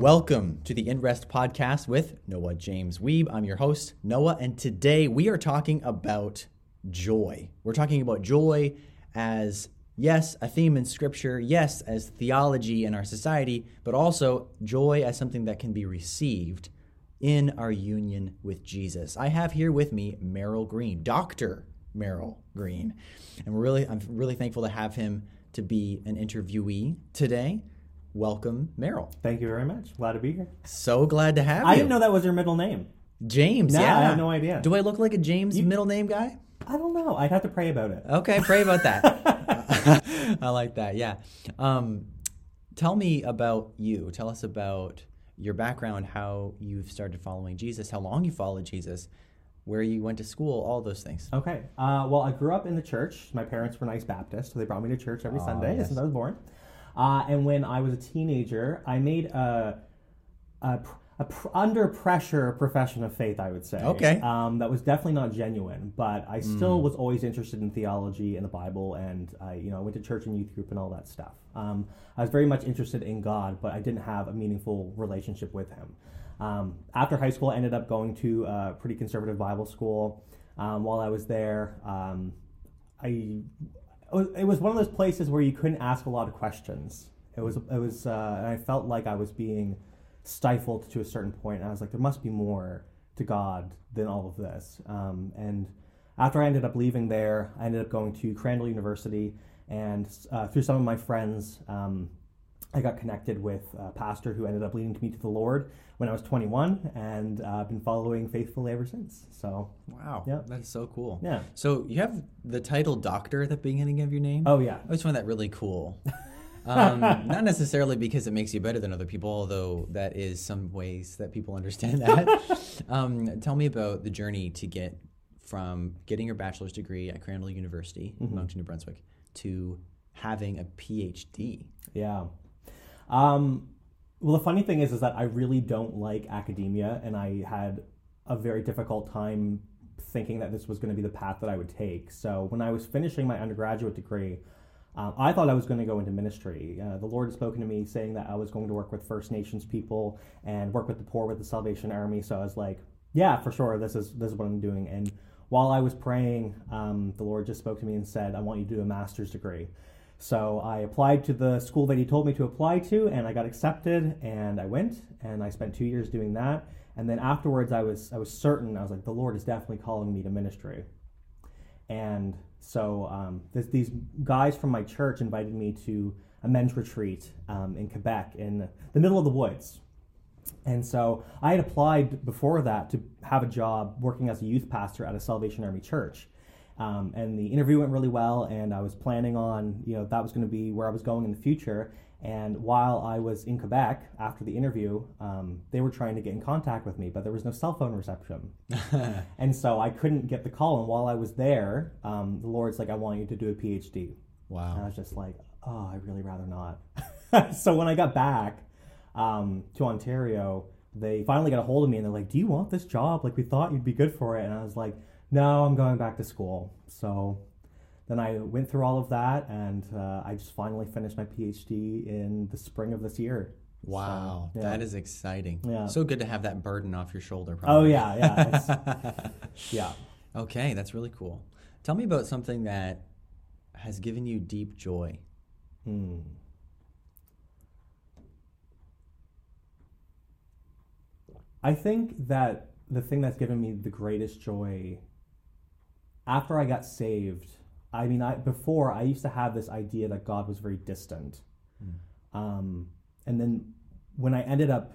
Welcome to the In Rest podcast with Noah James Weeb. I'm your host, Noah, and today we are talking about joy. We're talking about joy as, yes, a theme in scripture, yes, as theology in our society, but also joy as something that can be received in our union with Jesus. I have here with me Merrill Greene, Dr. Merrill Greene. And we're really I'm really thankful to have him to be an interviewee today. Welcome, Merrill. Thank you very much. Glad to be here. So glad to have I you. I didn't know that was your middle name. James, No, yeah. I have no idea. Do I look like a James middle name guy? I don't know. I'd have to pray about it. Okay, pray about that. I like that. Yeah. Um, tell me about you. Tell us about your background, how you've started following Jesus, how long you followed Jesus, where you went to school, all those things. Okay. Uh, well, I grew up in the church. My parents were nice Baptists, so they brought me to church every Sunday Oh, yes. since I was born. Uh, and when I was a teenager, I made a, a, a pr- under pressure profession of faith, I would say. Okay. Um, that was definitely not genuine, but I still was always interested in theology and the Bible, and I, you know, I went to church and youth group and all that stuff. Um, I was very much interested in God, but I didn't have a meaningful relationship with Him. Um, after high school, I ended up going to a pretty conservative Bible school. Um, while I was there, um, I it was one of those places where you couldn't ask a lot of questions. It was it was uh, and I felt like I was being stifled to a certain point, and I was like, there must be more to God than all of this. Um, and after I ended up leaving there, I ended up going to Crandall University, and uh, through some of my friends. Um, I got connected with a pastor who ended up leading me to the Lord when I was 21, and uh, I've been following faithfully ever since. So, Wow. Yeah. That's so cool. yeah. So you have the title doctor at the beginning of your name? Oh, yeah. I always find that really cool. Um, not necessarily because it makes you better than other people, although that is some ways that people understand that. um, tell me about the journey to get from getting your bachelor's degree at Crandall University in Moncton, New Brunswick, to having a PhD. Yeah. Um, well, the funny thing is, is that I really don't like academia, and I had a very difficult time thinking that this was going to be the path that I would take. So when I was finishing my undergraduate degree, um, I thought I was going to go into ministry. Uh, the Lord had spoken to me saying that I was going to work with First Nations people and work with the poor with the Salvation Army. So I was like, yeah, for sure, this is this is what I'm doing. And while I was praying, um, the Lord just spoke to me and said, I want you to do a master's degree. So I applied to the school that he told me to apply to, and I got accepted, and I went, and I spent two years doing that. And then afterwards, I was I was certain I was like, the Lord is definitely calling me to ministry. And so um, this, these guys from my church invited me to a men's retreat um, in Quebec in the middle of the woods. And so I had applied before that to have a job working as a youth pastor at a Salvation Army church. Um, and the interview went really well, and I was planning on, you know, that was going to be where I was going in the future. And while I was in Quebec after the interview, um, they were trying to get in contact with me, but there was no cell phone reception. and so I couldn't get the call. And while I was there, um, the Lord's like, I want you to do a PhD. Wow. And I was just like, oh, I'd really rather not. so when I got back um, to Ontario, they finally got a hold of me and they're like, do you want this job? Like, we thought you'd be good for it. And I was like, no, I'm going back to school. So then I went through all of that and uh, I just finally finished my PhD in the spring of this year. Wow. So, yeah. That is exciting. Yeah. So good to have that burden off your shoulder. Oh, yeah, yeah. Yeah. Okay, that's really cool. Tell me about something that has given you deep joy. Hmm. I think that the thing that's given me the greatest joy after I got saved, I mean, I before I used to have this idea that God was very distant, um, and then when I ended up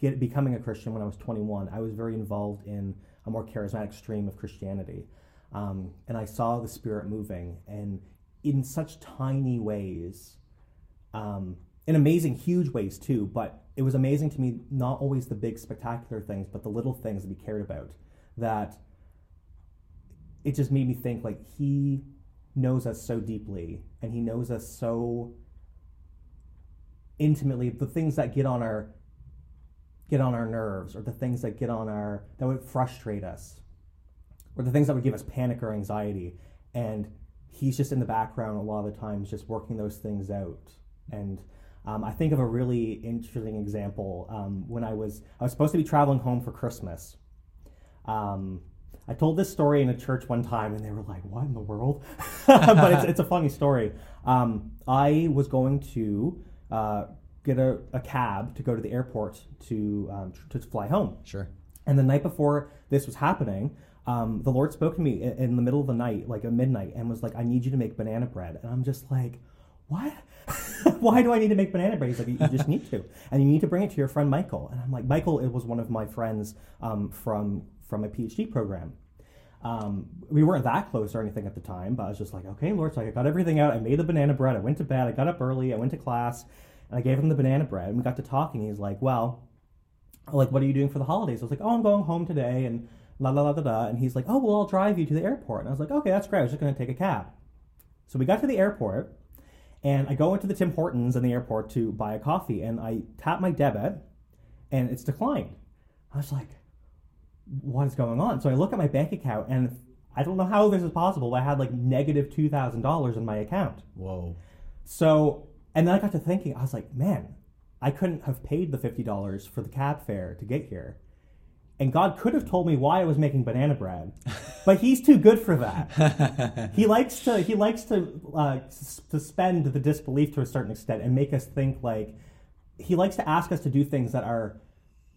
get, becoming a Christian when I was 21, I was very involved in a more charismatic stream of Christianity, um, and I saw the Spirit moving, and in such tiny ways, um, in amazing, huge ways too. But it was amazing to me, not always the big, spectacular things, but the little things that he cared about. That it just made me think like he knows us so deeply, and he knows us so intimately. The things that get on our get on our nerves, or the things that get on our that would frustrate us, or the things that would give us panic or anxiety, and he's just in the background a lot of the times, just working those things out. And Um, I think of a really interesting example um, when I was I was supposed to be traveling home for Christmas. Um, I told this story in a church one time, and they were like, "What in the world?" but it's, it's a funny story. Um, I was going to uh, get a, a, cab to go to the airport to um, to fly home. Sure. And the night before this was happening, um, the Lord spoke to me in, in, the middle of the night, like at midnight, and was like, "I need you to make banana bread." And I'm just like, "What? Why do I need to make banana bread?" He's like, "You just need to, and you need to bring it to your friend Michael." And I'm like, "Michael, it was one of my friends um, from from my PhD program." Um, we weren't that close or anything at the time, but I was just like, "Okay, Lord," so I got everything out. I made the banana bread. I went to bed. I got up early. I went to class, and I gave him the banana bread. And we got to talking. He's like, "Well." like, what are you doing for the holidays? I was like, oh, I'm going home today and la la la da da. And he's like, oh, well, I'll drive you to the airport. And I was like, okay, that's great. I was just going to take a cab. So we got to the airport and I go into the Tim Hortons in the airport to buy a coffee and I tap my debit and it's declined. I was like, what is going on? So I look at my bank account and I don't know how this is possible, but I had like negative $2,000 in my account. Whoa. So, and then I got to thinking, I was like, man, I couldn't have paid the $50 for the cab fare to get here. And God could have told me why I was making banana bread, but He's too good for that. he likes to he likes to uh, suspend the disbelief to a certain extent and make us think like He likes to ask us to do things that are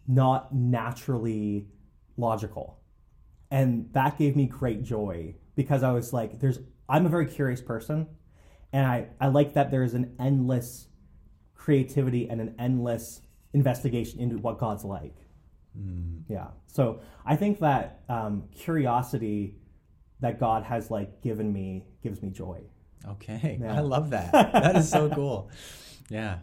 not naturally logical, and that gave me great joy because I was like, "There's." I'm a very curious person, and I I like that there's an endless creativity and an endless investigation into what God's like. Mm. Yeah. So I think that um, curiosity that God has like given me gives me joy. Okay, yeah. I love that. that is so cool. Yeah,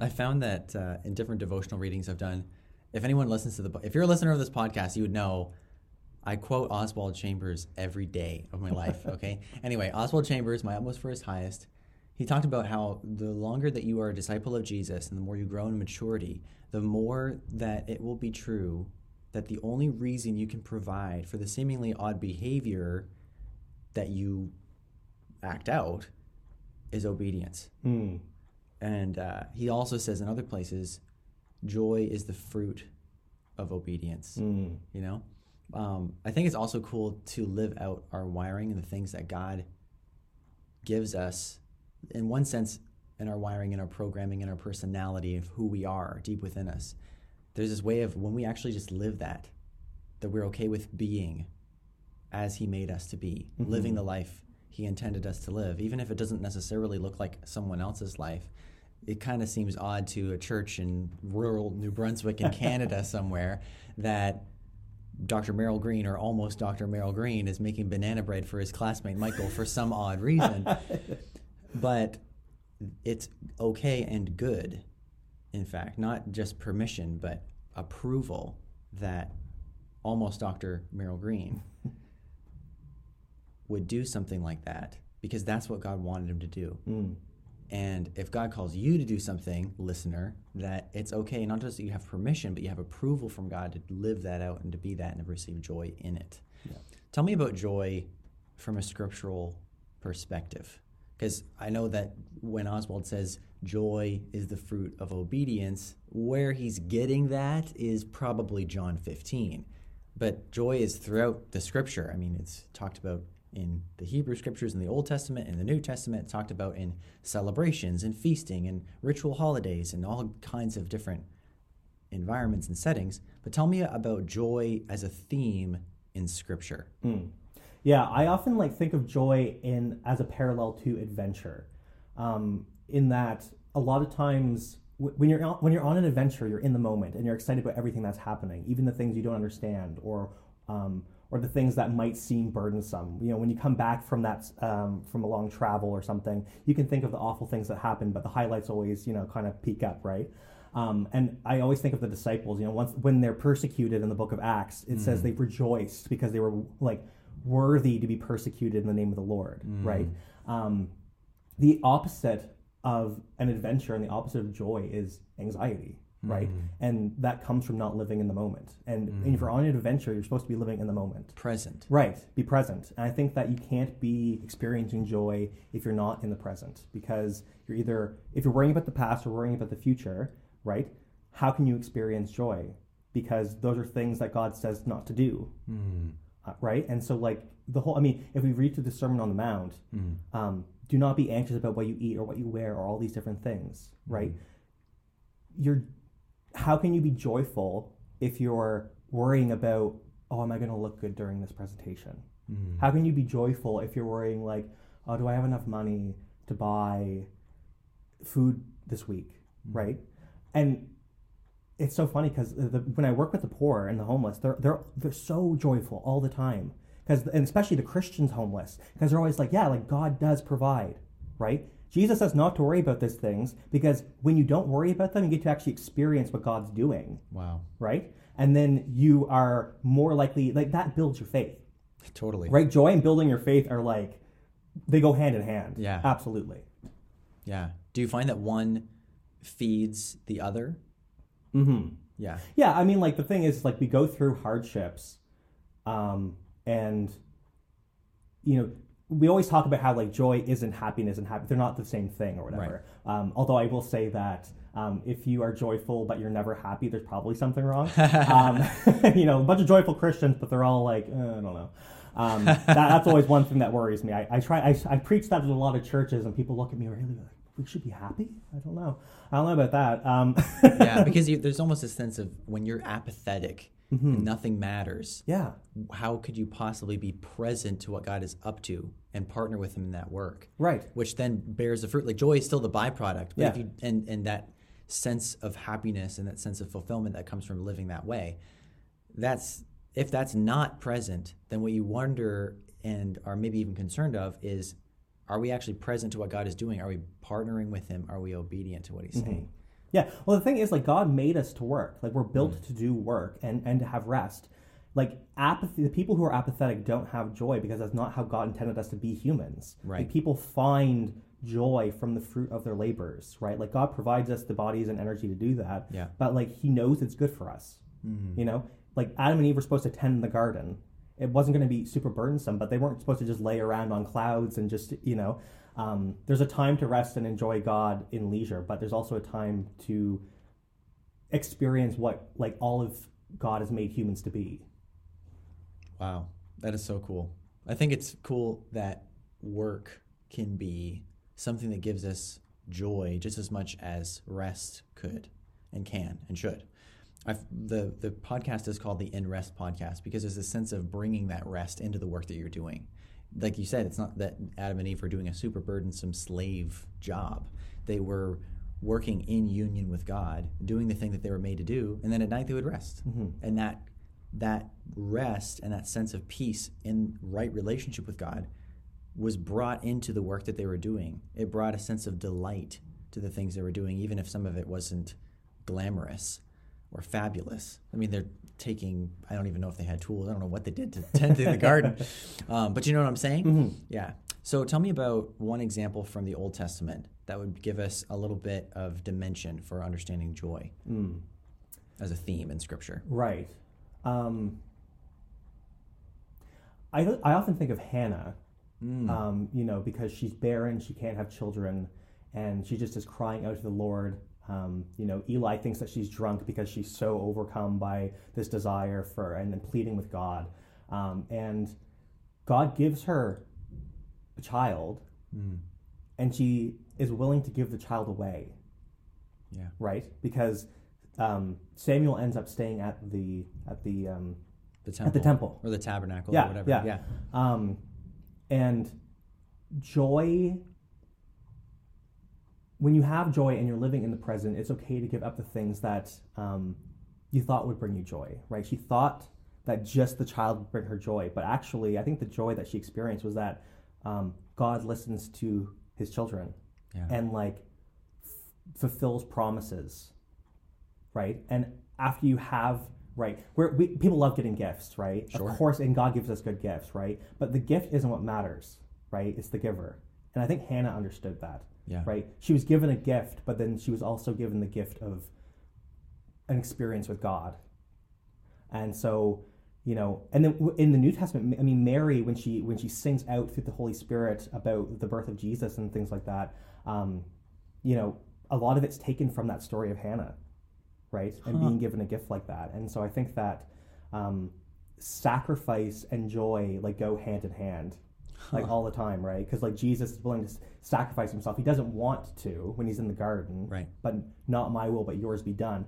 I found that uh, in different devotional readings I've done. If anyone listens to the, if you're a listener of this podcast, you would know I quote Oswald Chambers every day of my life. Okay. anyway, Oswald Chambers, my utmost for his highest, he talked about how the longer that you are a disciple of Jesus and the more you grow in maturity, the more that it will be true that the only reason you can provide for the seemingly odd behavior that you act out is obedience. Mm. And uh, he also says in other places, joy is the fruit of obedience. Mm. You know, um, I think it's also cool to live out our wiring and the things that God gives us in one sense, in our wiring, in our programming, in our personality of who we are deep within us. There's this way of when we actually just live that, that we're okay with being as He made us to be, mm-hmm. living the life He intended us to live, even if it doesn't necessarily look like someone else's life. It kind of seems odd to a church in rural New Brunswick in Canada somewhere that Dr. Merrill Greene or almost Dr. Merrill Greene is making banana bread for his classmate Michael for some odd reason. but it's okay and good, in fact, not just permission, but approval that almost Dr. Merrill Greene would do something like that because that's what God wanted him to do. Mm. And if God calls you to do something, listener, that it's okay, not just that you have permission, but you have approval from God to live that out and to be that and to receive joy in it. Yeah. Tell me about joy from a scriptural perspective because I know that when Oswald says joy is the fruit of obedience, where he's getting that is probably John 15. But joy is throughout the scripture. I mean, it's talked about in the Hebrew scriptures in the Old Testament and the New Testament, talked about in celebrations and feasting and ritual holidays and all kinds of different environments and settings. But tell me about joy as a theme in scripture. Mm. Yeah, I often like think of joy in as a parallel to adventure, um, in that a lot of times when you're when you're on an adventure, you're in the moment and you're excited about everything that's happening, even the things you don't understand or um, or the things that might seem burdensome. You know, when you come back from that um, from a long travel or something, you can think of the awful things that happened, but the highlights always you know kind of peak up, right? Um, and I always think of the disciples. You know, once when they're persecuted in the book of Acts, it mm. says they rejoiced because they were like worthy to be persecuted in the name of the Lord, mm. right? Um, the opposite of an adventure and the opposite of joy is anxiety. Right? Mm. And that comes from not living in the moment. And, mm. and if you're on an adventure, you're supposed to be living in the moment. Present. Right, be present. And I think that you can't be experiencing joy if you're not in the present because you're either, if you're worrying about the past or worrying about the future, right? How can you experience joy? Because those are things that God says not to do, mm. uh, right? And so, like, the whole, I mean, if we read through the Sermon on the Mount, um, do not be anxious about what you eat or what you wear or all these different things, right? You're, how can you be joyful if you're worrying about, oh, am I going to look good during this presentation? Mm. How can you be joyful if you're worrying like, oh, do I have enough money to buy food this week, mm. right? And it's so funny because when I work with the poor and the homeless, they're they're they're so joyful all the time. Because and especially the Christians homeless, because they're always like, yeah, like God does provide, right? Jesus says not to worry about these things because when you don't worry about them, you get to actually experience what God's doing, Wow. right? And then you are more likely like that builds your faith Totally. right joy and building your faith are like they go hand in hand Yeah. absolutely Yeah. Do you find that one feeds the other? mm-hmm. Yeah. yeah i mean like the thing is like we go through hardships um and you know we always talk about how like joy isn't happiness and happy they're not the same thing or whatever. Um, although i will say that um, if you are joyful but you're never happy there's probably something wrong. Um, you know a bunch of joyful christians but they're all like uh, i don't know. Um, that, that's always one thing that worries me. I, I try I, I preach that in a lot of churches and people look at me really like we should be happy? I don't know. I don't know about that. Um, Yeah. Because you, there's almost a sense of when you're apathetic and nothing matters, yeah. how could you possibly be present to what God is up to and partner with Him in that work? right Which then bears the fruit. Like joy is still the byproduct. But if you and, and that sense of happiness and that sense of fulfillment that comes from living that way, that's if that's not present, then what you wonder and are maybe even concerned of is are we actually present to what God is doing? Are we partnering with Him? Are we obedient to what He's mm-hmm. saying? Yeah. Well, the thing is, like, God made us to work. Like, we're built mm. to do work and, and to have rest. Like, apathy, the people who are apathetic don't have joy because that's not how God intended us to be humans. Right. Like, people find joy from the fruit of their labors, right? Like, God provides us the bodies and energy to do that. Yeah. But, like, He knows it's good for us. You know? Like, Adam and Eve were supposed to tend the garden. It wasn't going to be super burdensome, but they weren't supposed to just lay around on clouds and just, you know. Um, there's a time to rest and enjoy God in leisure, but there's also a time to experience what like all of God has made humans to be. Wow, that is so cool. I think it's cool that work can be something that gives us joy just as much as rest could and can and should. I've, the the podcast is called the In Rest Podcast because there's a sense of bringing that rest into the work that you're doing. Like you said, it's not that Adam and Eve were doing a super burdensome slave job. They were working in union with God, doing the thing that they were made to do, and then at night they would rest. Mm-hmm. And that that rest and that sense of peace in right relationship with God was brought into the work that they were doing. It brought a sense of delight to the things they were doing, even if some of it wasn't glamorous or fabulous. I mean, they're taking, I don't even know if they had tools. I don't know what they did to tend to the garden. Um, but you know what I'm saying? Yeah. So tell me about one example from the Old Testament that would give us a little bit of dimension for understanding joy as a theme in Scripture. Right. Um, I I often think of Hannah, um, you know, because she's barren, she can't have children, and she just is crying out to the Lord. Um, you know, Eli thinks that she's drunk because she's so overcome by this desire for and then pleading with God, um, and God gives her a child, and she is willing to give the child away Yeah. right? Because um, Samuel ends up staying at the at the um, The temple. at the temple. Or the tabernacle yeah, or whatever. yeah, Yeah. Um, and joy. When you have joy and you're living in the present, it's okay to give up the things that um, you thought would bring you joy, right? She thought that just the child would bring her joy, but actually, I think the joy that she experienced was that um, God listens to His children Yeah. and like f- fulfills promises, right? And after you have right, where we, people love getting gifts, right? Sure. Of course, and God gives us good gifts, right? But the gift isn't what matters, right? It's the giver, and I think Hannah understood that, Yeah. right? She was given a gift, but then she was also given the gift of an experience with God. And so, you know, and then in the New Testament, I mean, Mary when she when she sings out through the Holy Spirit about the birth of Jesus and things like that, um, you know, a lot of it's taken from that story of Hannah, right? And Huh. being given a gift like that. And so I think that um, sacrifice and joy like go hand in hand like all the time, right? Because like Jesus is willing to sacrifice himself. He doesn't want to when he's in the garden, Right. But not my will, but yours be done.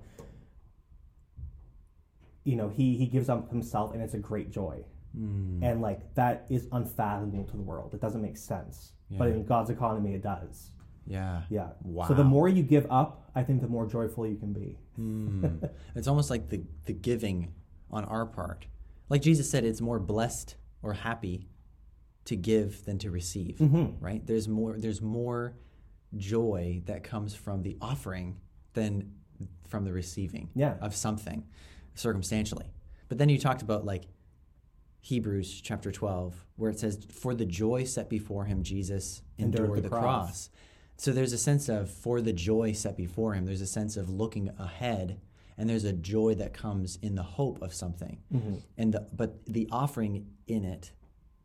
You know, he he gives up himself, and it's a great joy, Mm. and like that is unfathomable to the world. It doesn't make sense, but in God's economy, it does. Yeah. Yeah. Wow. So the more you give up, I think the more joyful you can be. Mm. it's almost like the, the giving on our part. Like Jesus said, it's more blessed or happy to give than to receive. Mhm. Right? There's more there's more joy that comes from the offering than from the receiving Yeah. of something circumstantially. But then you talked about like Hebrews chapter 12, where it says, For the joy set before him, Jesus endured, Endured the, the cross. cross. So there's a sense of, for the joy set before him, there's a sense of looking ahead, and there's a joy that comes in the hope of something. Mhm. And the, but the offering in it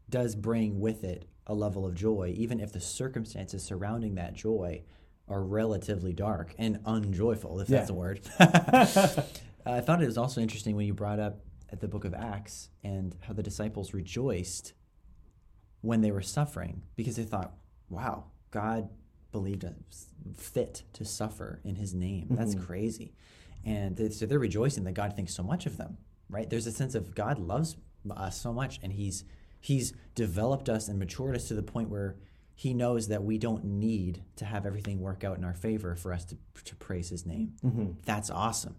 does bring with it a level of joy, even if the circumstances surrounding that joy are relatively dark and unjoyful, if that's Yeah. a word. I thought it was also interesting when you brought up at the book of Acts and how the disciples rejoiced when they were suffering because they thought, wow, God believed us fit to suffer in his name. That's mm-hmm. crazy. And they- so they're rejoicing that God thinks so much of them, right? There's a sense of God loves us so much and he's he's developed us and matured us to the point where he knows that we don't need to have everything work out in our favor for us to, to praise his name. Mm-hmm. That's awesome.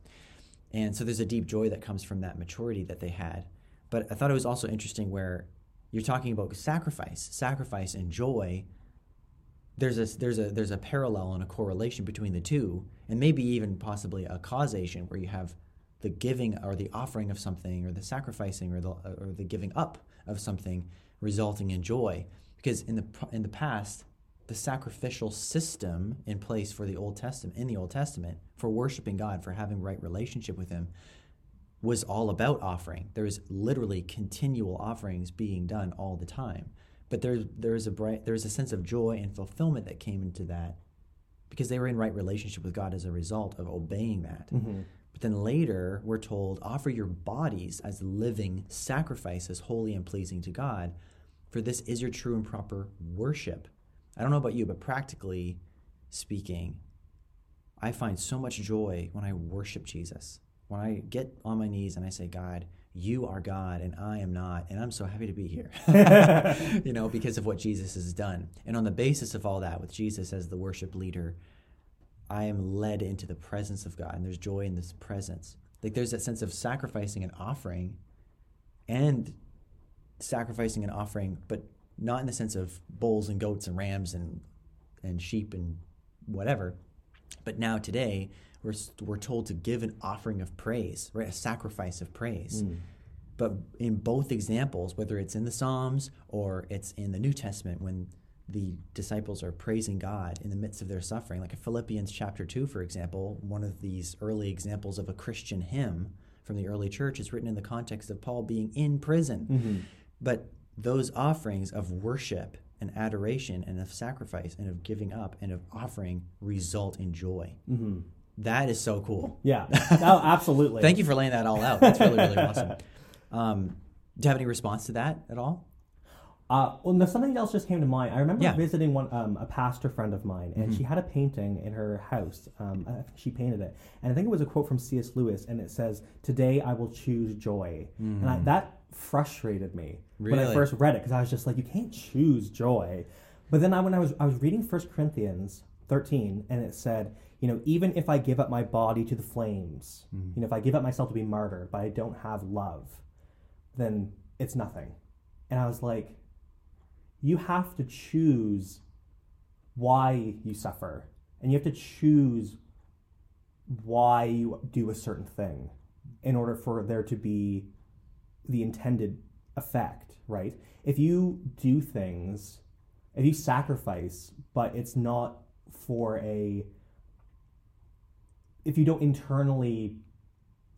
And so there's a deep joy that comes from that maturity that they had. But I thought it was also interesting where you're talking about sacrifice, sacrifice and joy. There's a there's a there's a parallel and a correlation between the two, and maybe even possibly a causation where you have the giving or the offering of something, or the sacrificing, or the or the giving up of something, resulting in joy. Because in the in the past, the sacrificial system in place for the Old Testament in the Old Testament for worshiping God, for having right relationship with Him, was all about offering. There was literally continual offerings being done all the time. But there's there's a bright there's a sense of joy and fulfillment that came into that because they were in right relationship with God as a result of obeying that. Mm-hmm. But then later we're told offer your bodies as living sacrifices holy and pleasing to God, for this is your true and proper worship. I don't know about you, but practically speaking, I find so much joy when I worship Jesus. When I get on my knees and I say, God, you are God and I am not, and I'm so happy to be here. you know, because of what Jesus has done. And on the basis of all that, with Jesus as the worship leader, I am led into the presence of God, and there's joy in this presence. Like there's that sense of sacrificing and offering, and sacrificing and offering, but not in the sense of bulls and goats and rams and and sheep and whatever. But now today, we're we're told to give an offering of praise, right? A sacrifice of praise. Hmm. But in both examples, whether it's in the Psalms or it's in the New Testament, when the disciples are praising God in the midst of their suffering, like in Philippians chapter 2, for example, one of these early examples of a Christian hymn from the early church is written in the context of Paul being in prison. Mm-hmm. But those offerings of worship and adoration and of sacrifice and of giving up and of offering result in joy. Mm-hmm. That is so cool. Yeah. Oh, absolutely. Thank you for laying that all out. That's really, really awesome. Um, do you have any response to that at all? Uh, well, no, something else just came to mind. I remember Yeah. Mm-hmm. visiting one um, a pastor friend of mine, and she had a painting in her house. Um, I think she painted it, and I think it was a quote from C.S. Lewis, and it says, "Today I will choose joy," and I, that frustrated me when I Mm. First read it because I was just like, "You can't choose joy." But then I, when I was I was reading First Corinthians thirteen, and it said, you know, even if I give up my body to the flames, Mm-hmm. you know, if I give up myself to be martyred, but I don't have love, then it's nothing. And I was like, you have to choose why you suffer and you have to choose why you do a certain thing in order for there to be the intended effect right if you do things if you sacrifice but it's not for a if you don't internally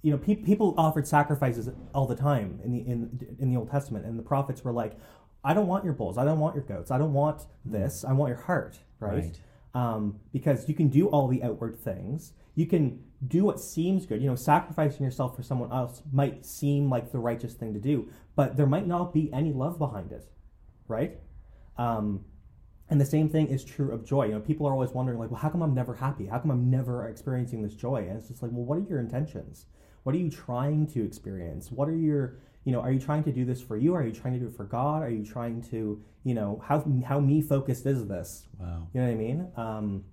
you know, pe- people offered sacrifices all the time in the in in the Old Testament, and the prophets were like, "I don't want your bulls. I don't want your goats. I don't want this. I want your heart." Right. Right. Um, because you can do all the outward things. You can do what seems good. You know, sacrificing yourself for someone else might seem like the righteous thing to do, but there might not be any love behind it, right? Um, and the same thing is true of joy. You know, people are always wondering, like, well, how come I'm never happy? How come I'm never experiencing this joy? And it's just like, well, what are your intentions? What are you trying to experience? What are your, you know, are you trying to do this for you? Are you trying to do it for God? Are you trying to, you know, how how me focused is this? Wow. You know what I mean? Um,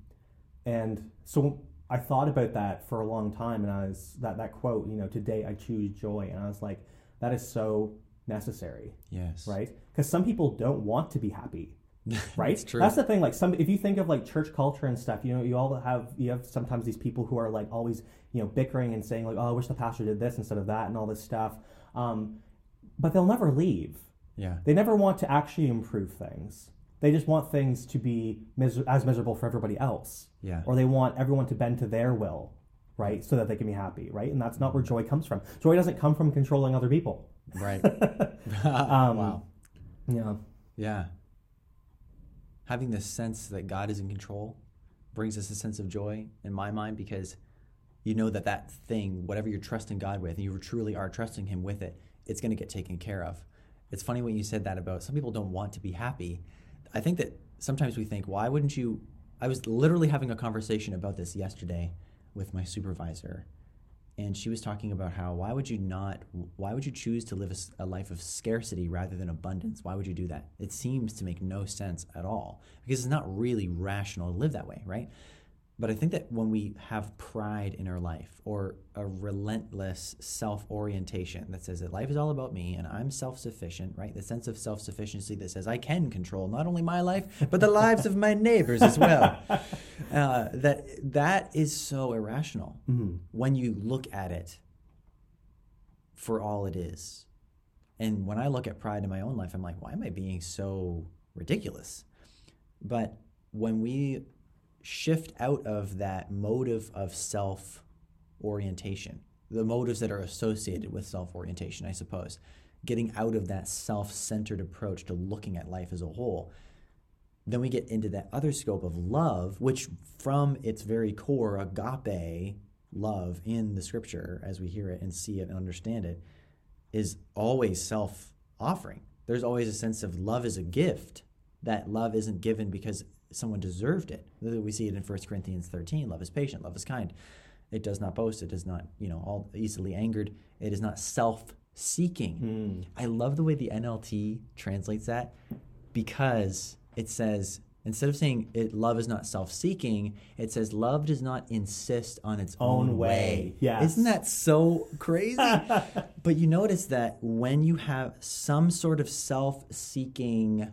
and so I thought about that for a long time, and I was that that quote, you know, today I choose joy, and I was like, that is so necessary, Yes. right? Because some people don't want to be happy, right? True. That's the thing. Like some, if you think of like church culture and stuff, you know, you all have you have sometimes these people who are like always, you know, bickering and saying like, oh, I wish the pastor did this instead of that, and all this stuff. Um, but they'll never leave. Yeah. They never want to actually improve things. They just want things to be mis- as miserable for everybody else, Yeah. or they want everyone to bend to their will, right, so that they can be happy, right? And that's not where joy comes from. Joy doesn't come from controlling other people. Right. Um, wow. Yeah. Yeah. Having this sense that God is in control brings us a sense of joy in my mind because you know that that thing, whatever you're trusting God with, and you truly are trusting Him with it, it's going to get taken care of. It's funny when you said that about some people don't want to be happy. I think that sometimes we think, why wouldn't you? I was literally having a conversation about this yesterday with my supervisor and she was talking about how why would you not why would you choose to live a life of scarcity rather than abundance? Why would you do that? It seems to make no sense at all because it's not really rational to live that way right but i think that when we have pride in our life or a relentless self-orientation that says that life is all about me and i'm self-sufficient right the sense of self-sufficiency that says i can control not only my life but the lives of my neighbors as well uh, that that is so irrational hmm when you look at it for all it is. And when I look at pride in my own life, I'm like, why am I being so ridiculous? But when we shift out of that motive of self orientation, the motives that are associated with self orientation, I suppose, getting out of that self centered approach to looking at life as a whole, then we get into that other scope of love, which from its very core, agape love in the scripture, as we hear it and see it and understand it, is always self offering. There's always a sense of love is a gift, that love isn't given because someone deserved it. We see it in 1 Corinthians 13 love is patient, love is kind. It does not boast, it is not, you know, all easily angered, it is not self seeking. Hmm. I love the way the NLT translates that because it says instead of saying it, love is not self-seeking, it says love does not insist on its own, Own way. Yes. Isn't that so crazy? but you notice that when you have some sort of self-seeking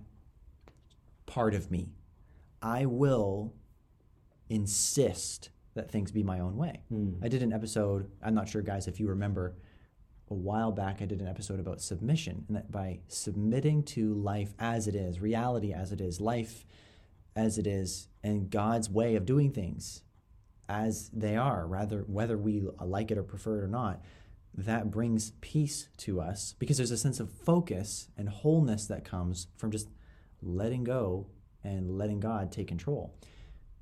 part of me, I will insist that things be my own way. Hmm. I did an episode, I'm not sure guys if you remember a while back I did an episode about submission and that by submitting to life as it is, reality as it is, life as it is, and God's way of doing things as they are, rather whether we like it or prefer it or not, that brings peace to us because there's a sense of focus and wholeness that comes from just letting go and letting God take control.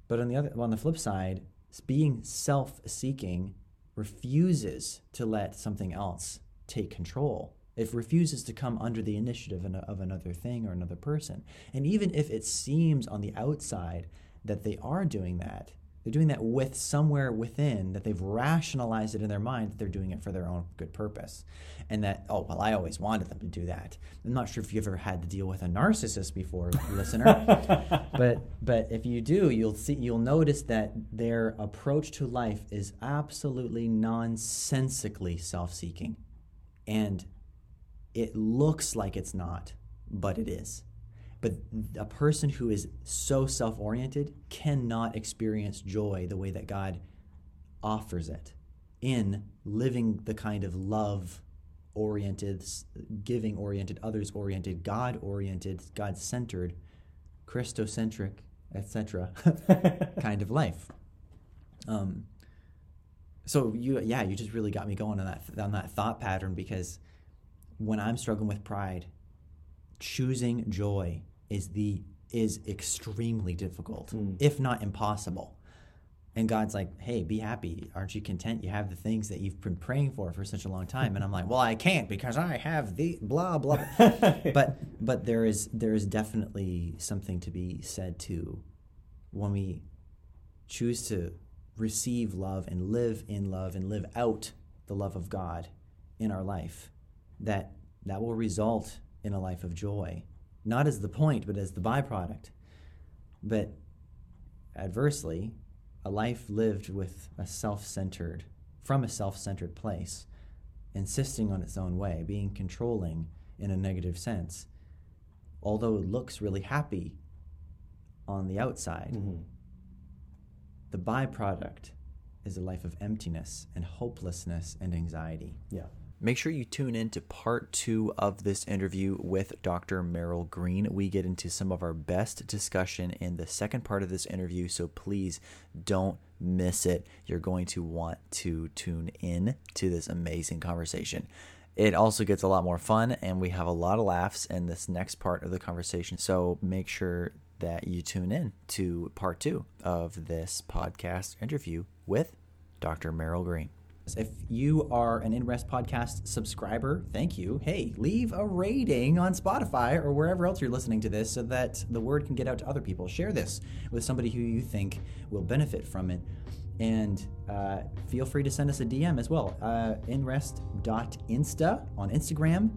But on the other on the flip side, being self-seeking refuses to let something else take control. It refuses to come under the initiative of another thing or another person. And even if it seems on the outside that they are doing that, they're doing that with somewhere within that they've rationalized it in their mind that they're doing it for their own good purpose. And that, oh, well, I always wanted them to do that. I'm not sure if you've ever had to deal with a narcissist before, listener. but but if you do, you'll see you'll notice that their approach to life is absolutely nonsensically self-seeking. And it looks like it's not, but it is. But a person who is so self oriented cannot experience joy the way that God offers it in living the kind of love oriented, giving oriented, others oriented, God oriented, God centered, Christocentric, etc. kind of life. Um, so you yeah you just really got me going on that on that thought pattern because when i'm struggling with pride choosing joy is the is extremely difficult Mm. if not impossible. And god's like hey be happy. Aren't you content? You have the things that you've been praying for for such a long time. And i'm like well i can't because i have the blah blah. But but there is there is definitely something to be said to when we choose to receive love and live in love and live out the love of God in our life, that that will result in a life of joy, not as the point, but as the byproduct. But adversely, a life lived with a self-centered, from a self-centered place, insisting on its own way, being controlling in a negative sense, although it looks really happy on the outside, Mhm. the byproduct is a life of emptiness and hopelessness and anxiety. Yeah. Make sure you tune in to part two of this interview with Dr. Merrill Greene. We get into some of our best discussion in the second part of this interview, so please don't miss it. You're going to want to tune in to this amazing conversation. It also gets a lot more fun, and we have a lot of laughs in this next part of the conversation. So make sure that you tune in to part two of this podcast interview with Dr. Merrill Greene. If you are an InRest podcast subscriber, thank you. Hey, leave a rating on Spotify or wherever else you're listening to this so that the word can get out to other people. Share this with somebody who you think will benefit from it. And uh, feel free to send us a DM as well. Uh, inrest.insta on Instagram.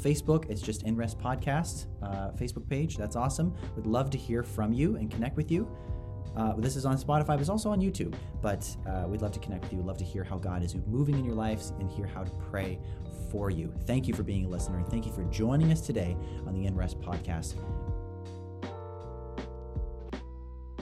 Facebook, it's just InRest Podcast uh, Facebook page. That's awesome. Would love to hear from you and connect with you. Uh, this is on Spotify, but it's also on YouTube. But uh, we'd love to connect with you. We'd love to hear how God is moving in your lives and hear how to pray for you. Thank you for being a listener and thank you for joining us today on the InRest podcast.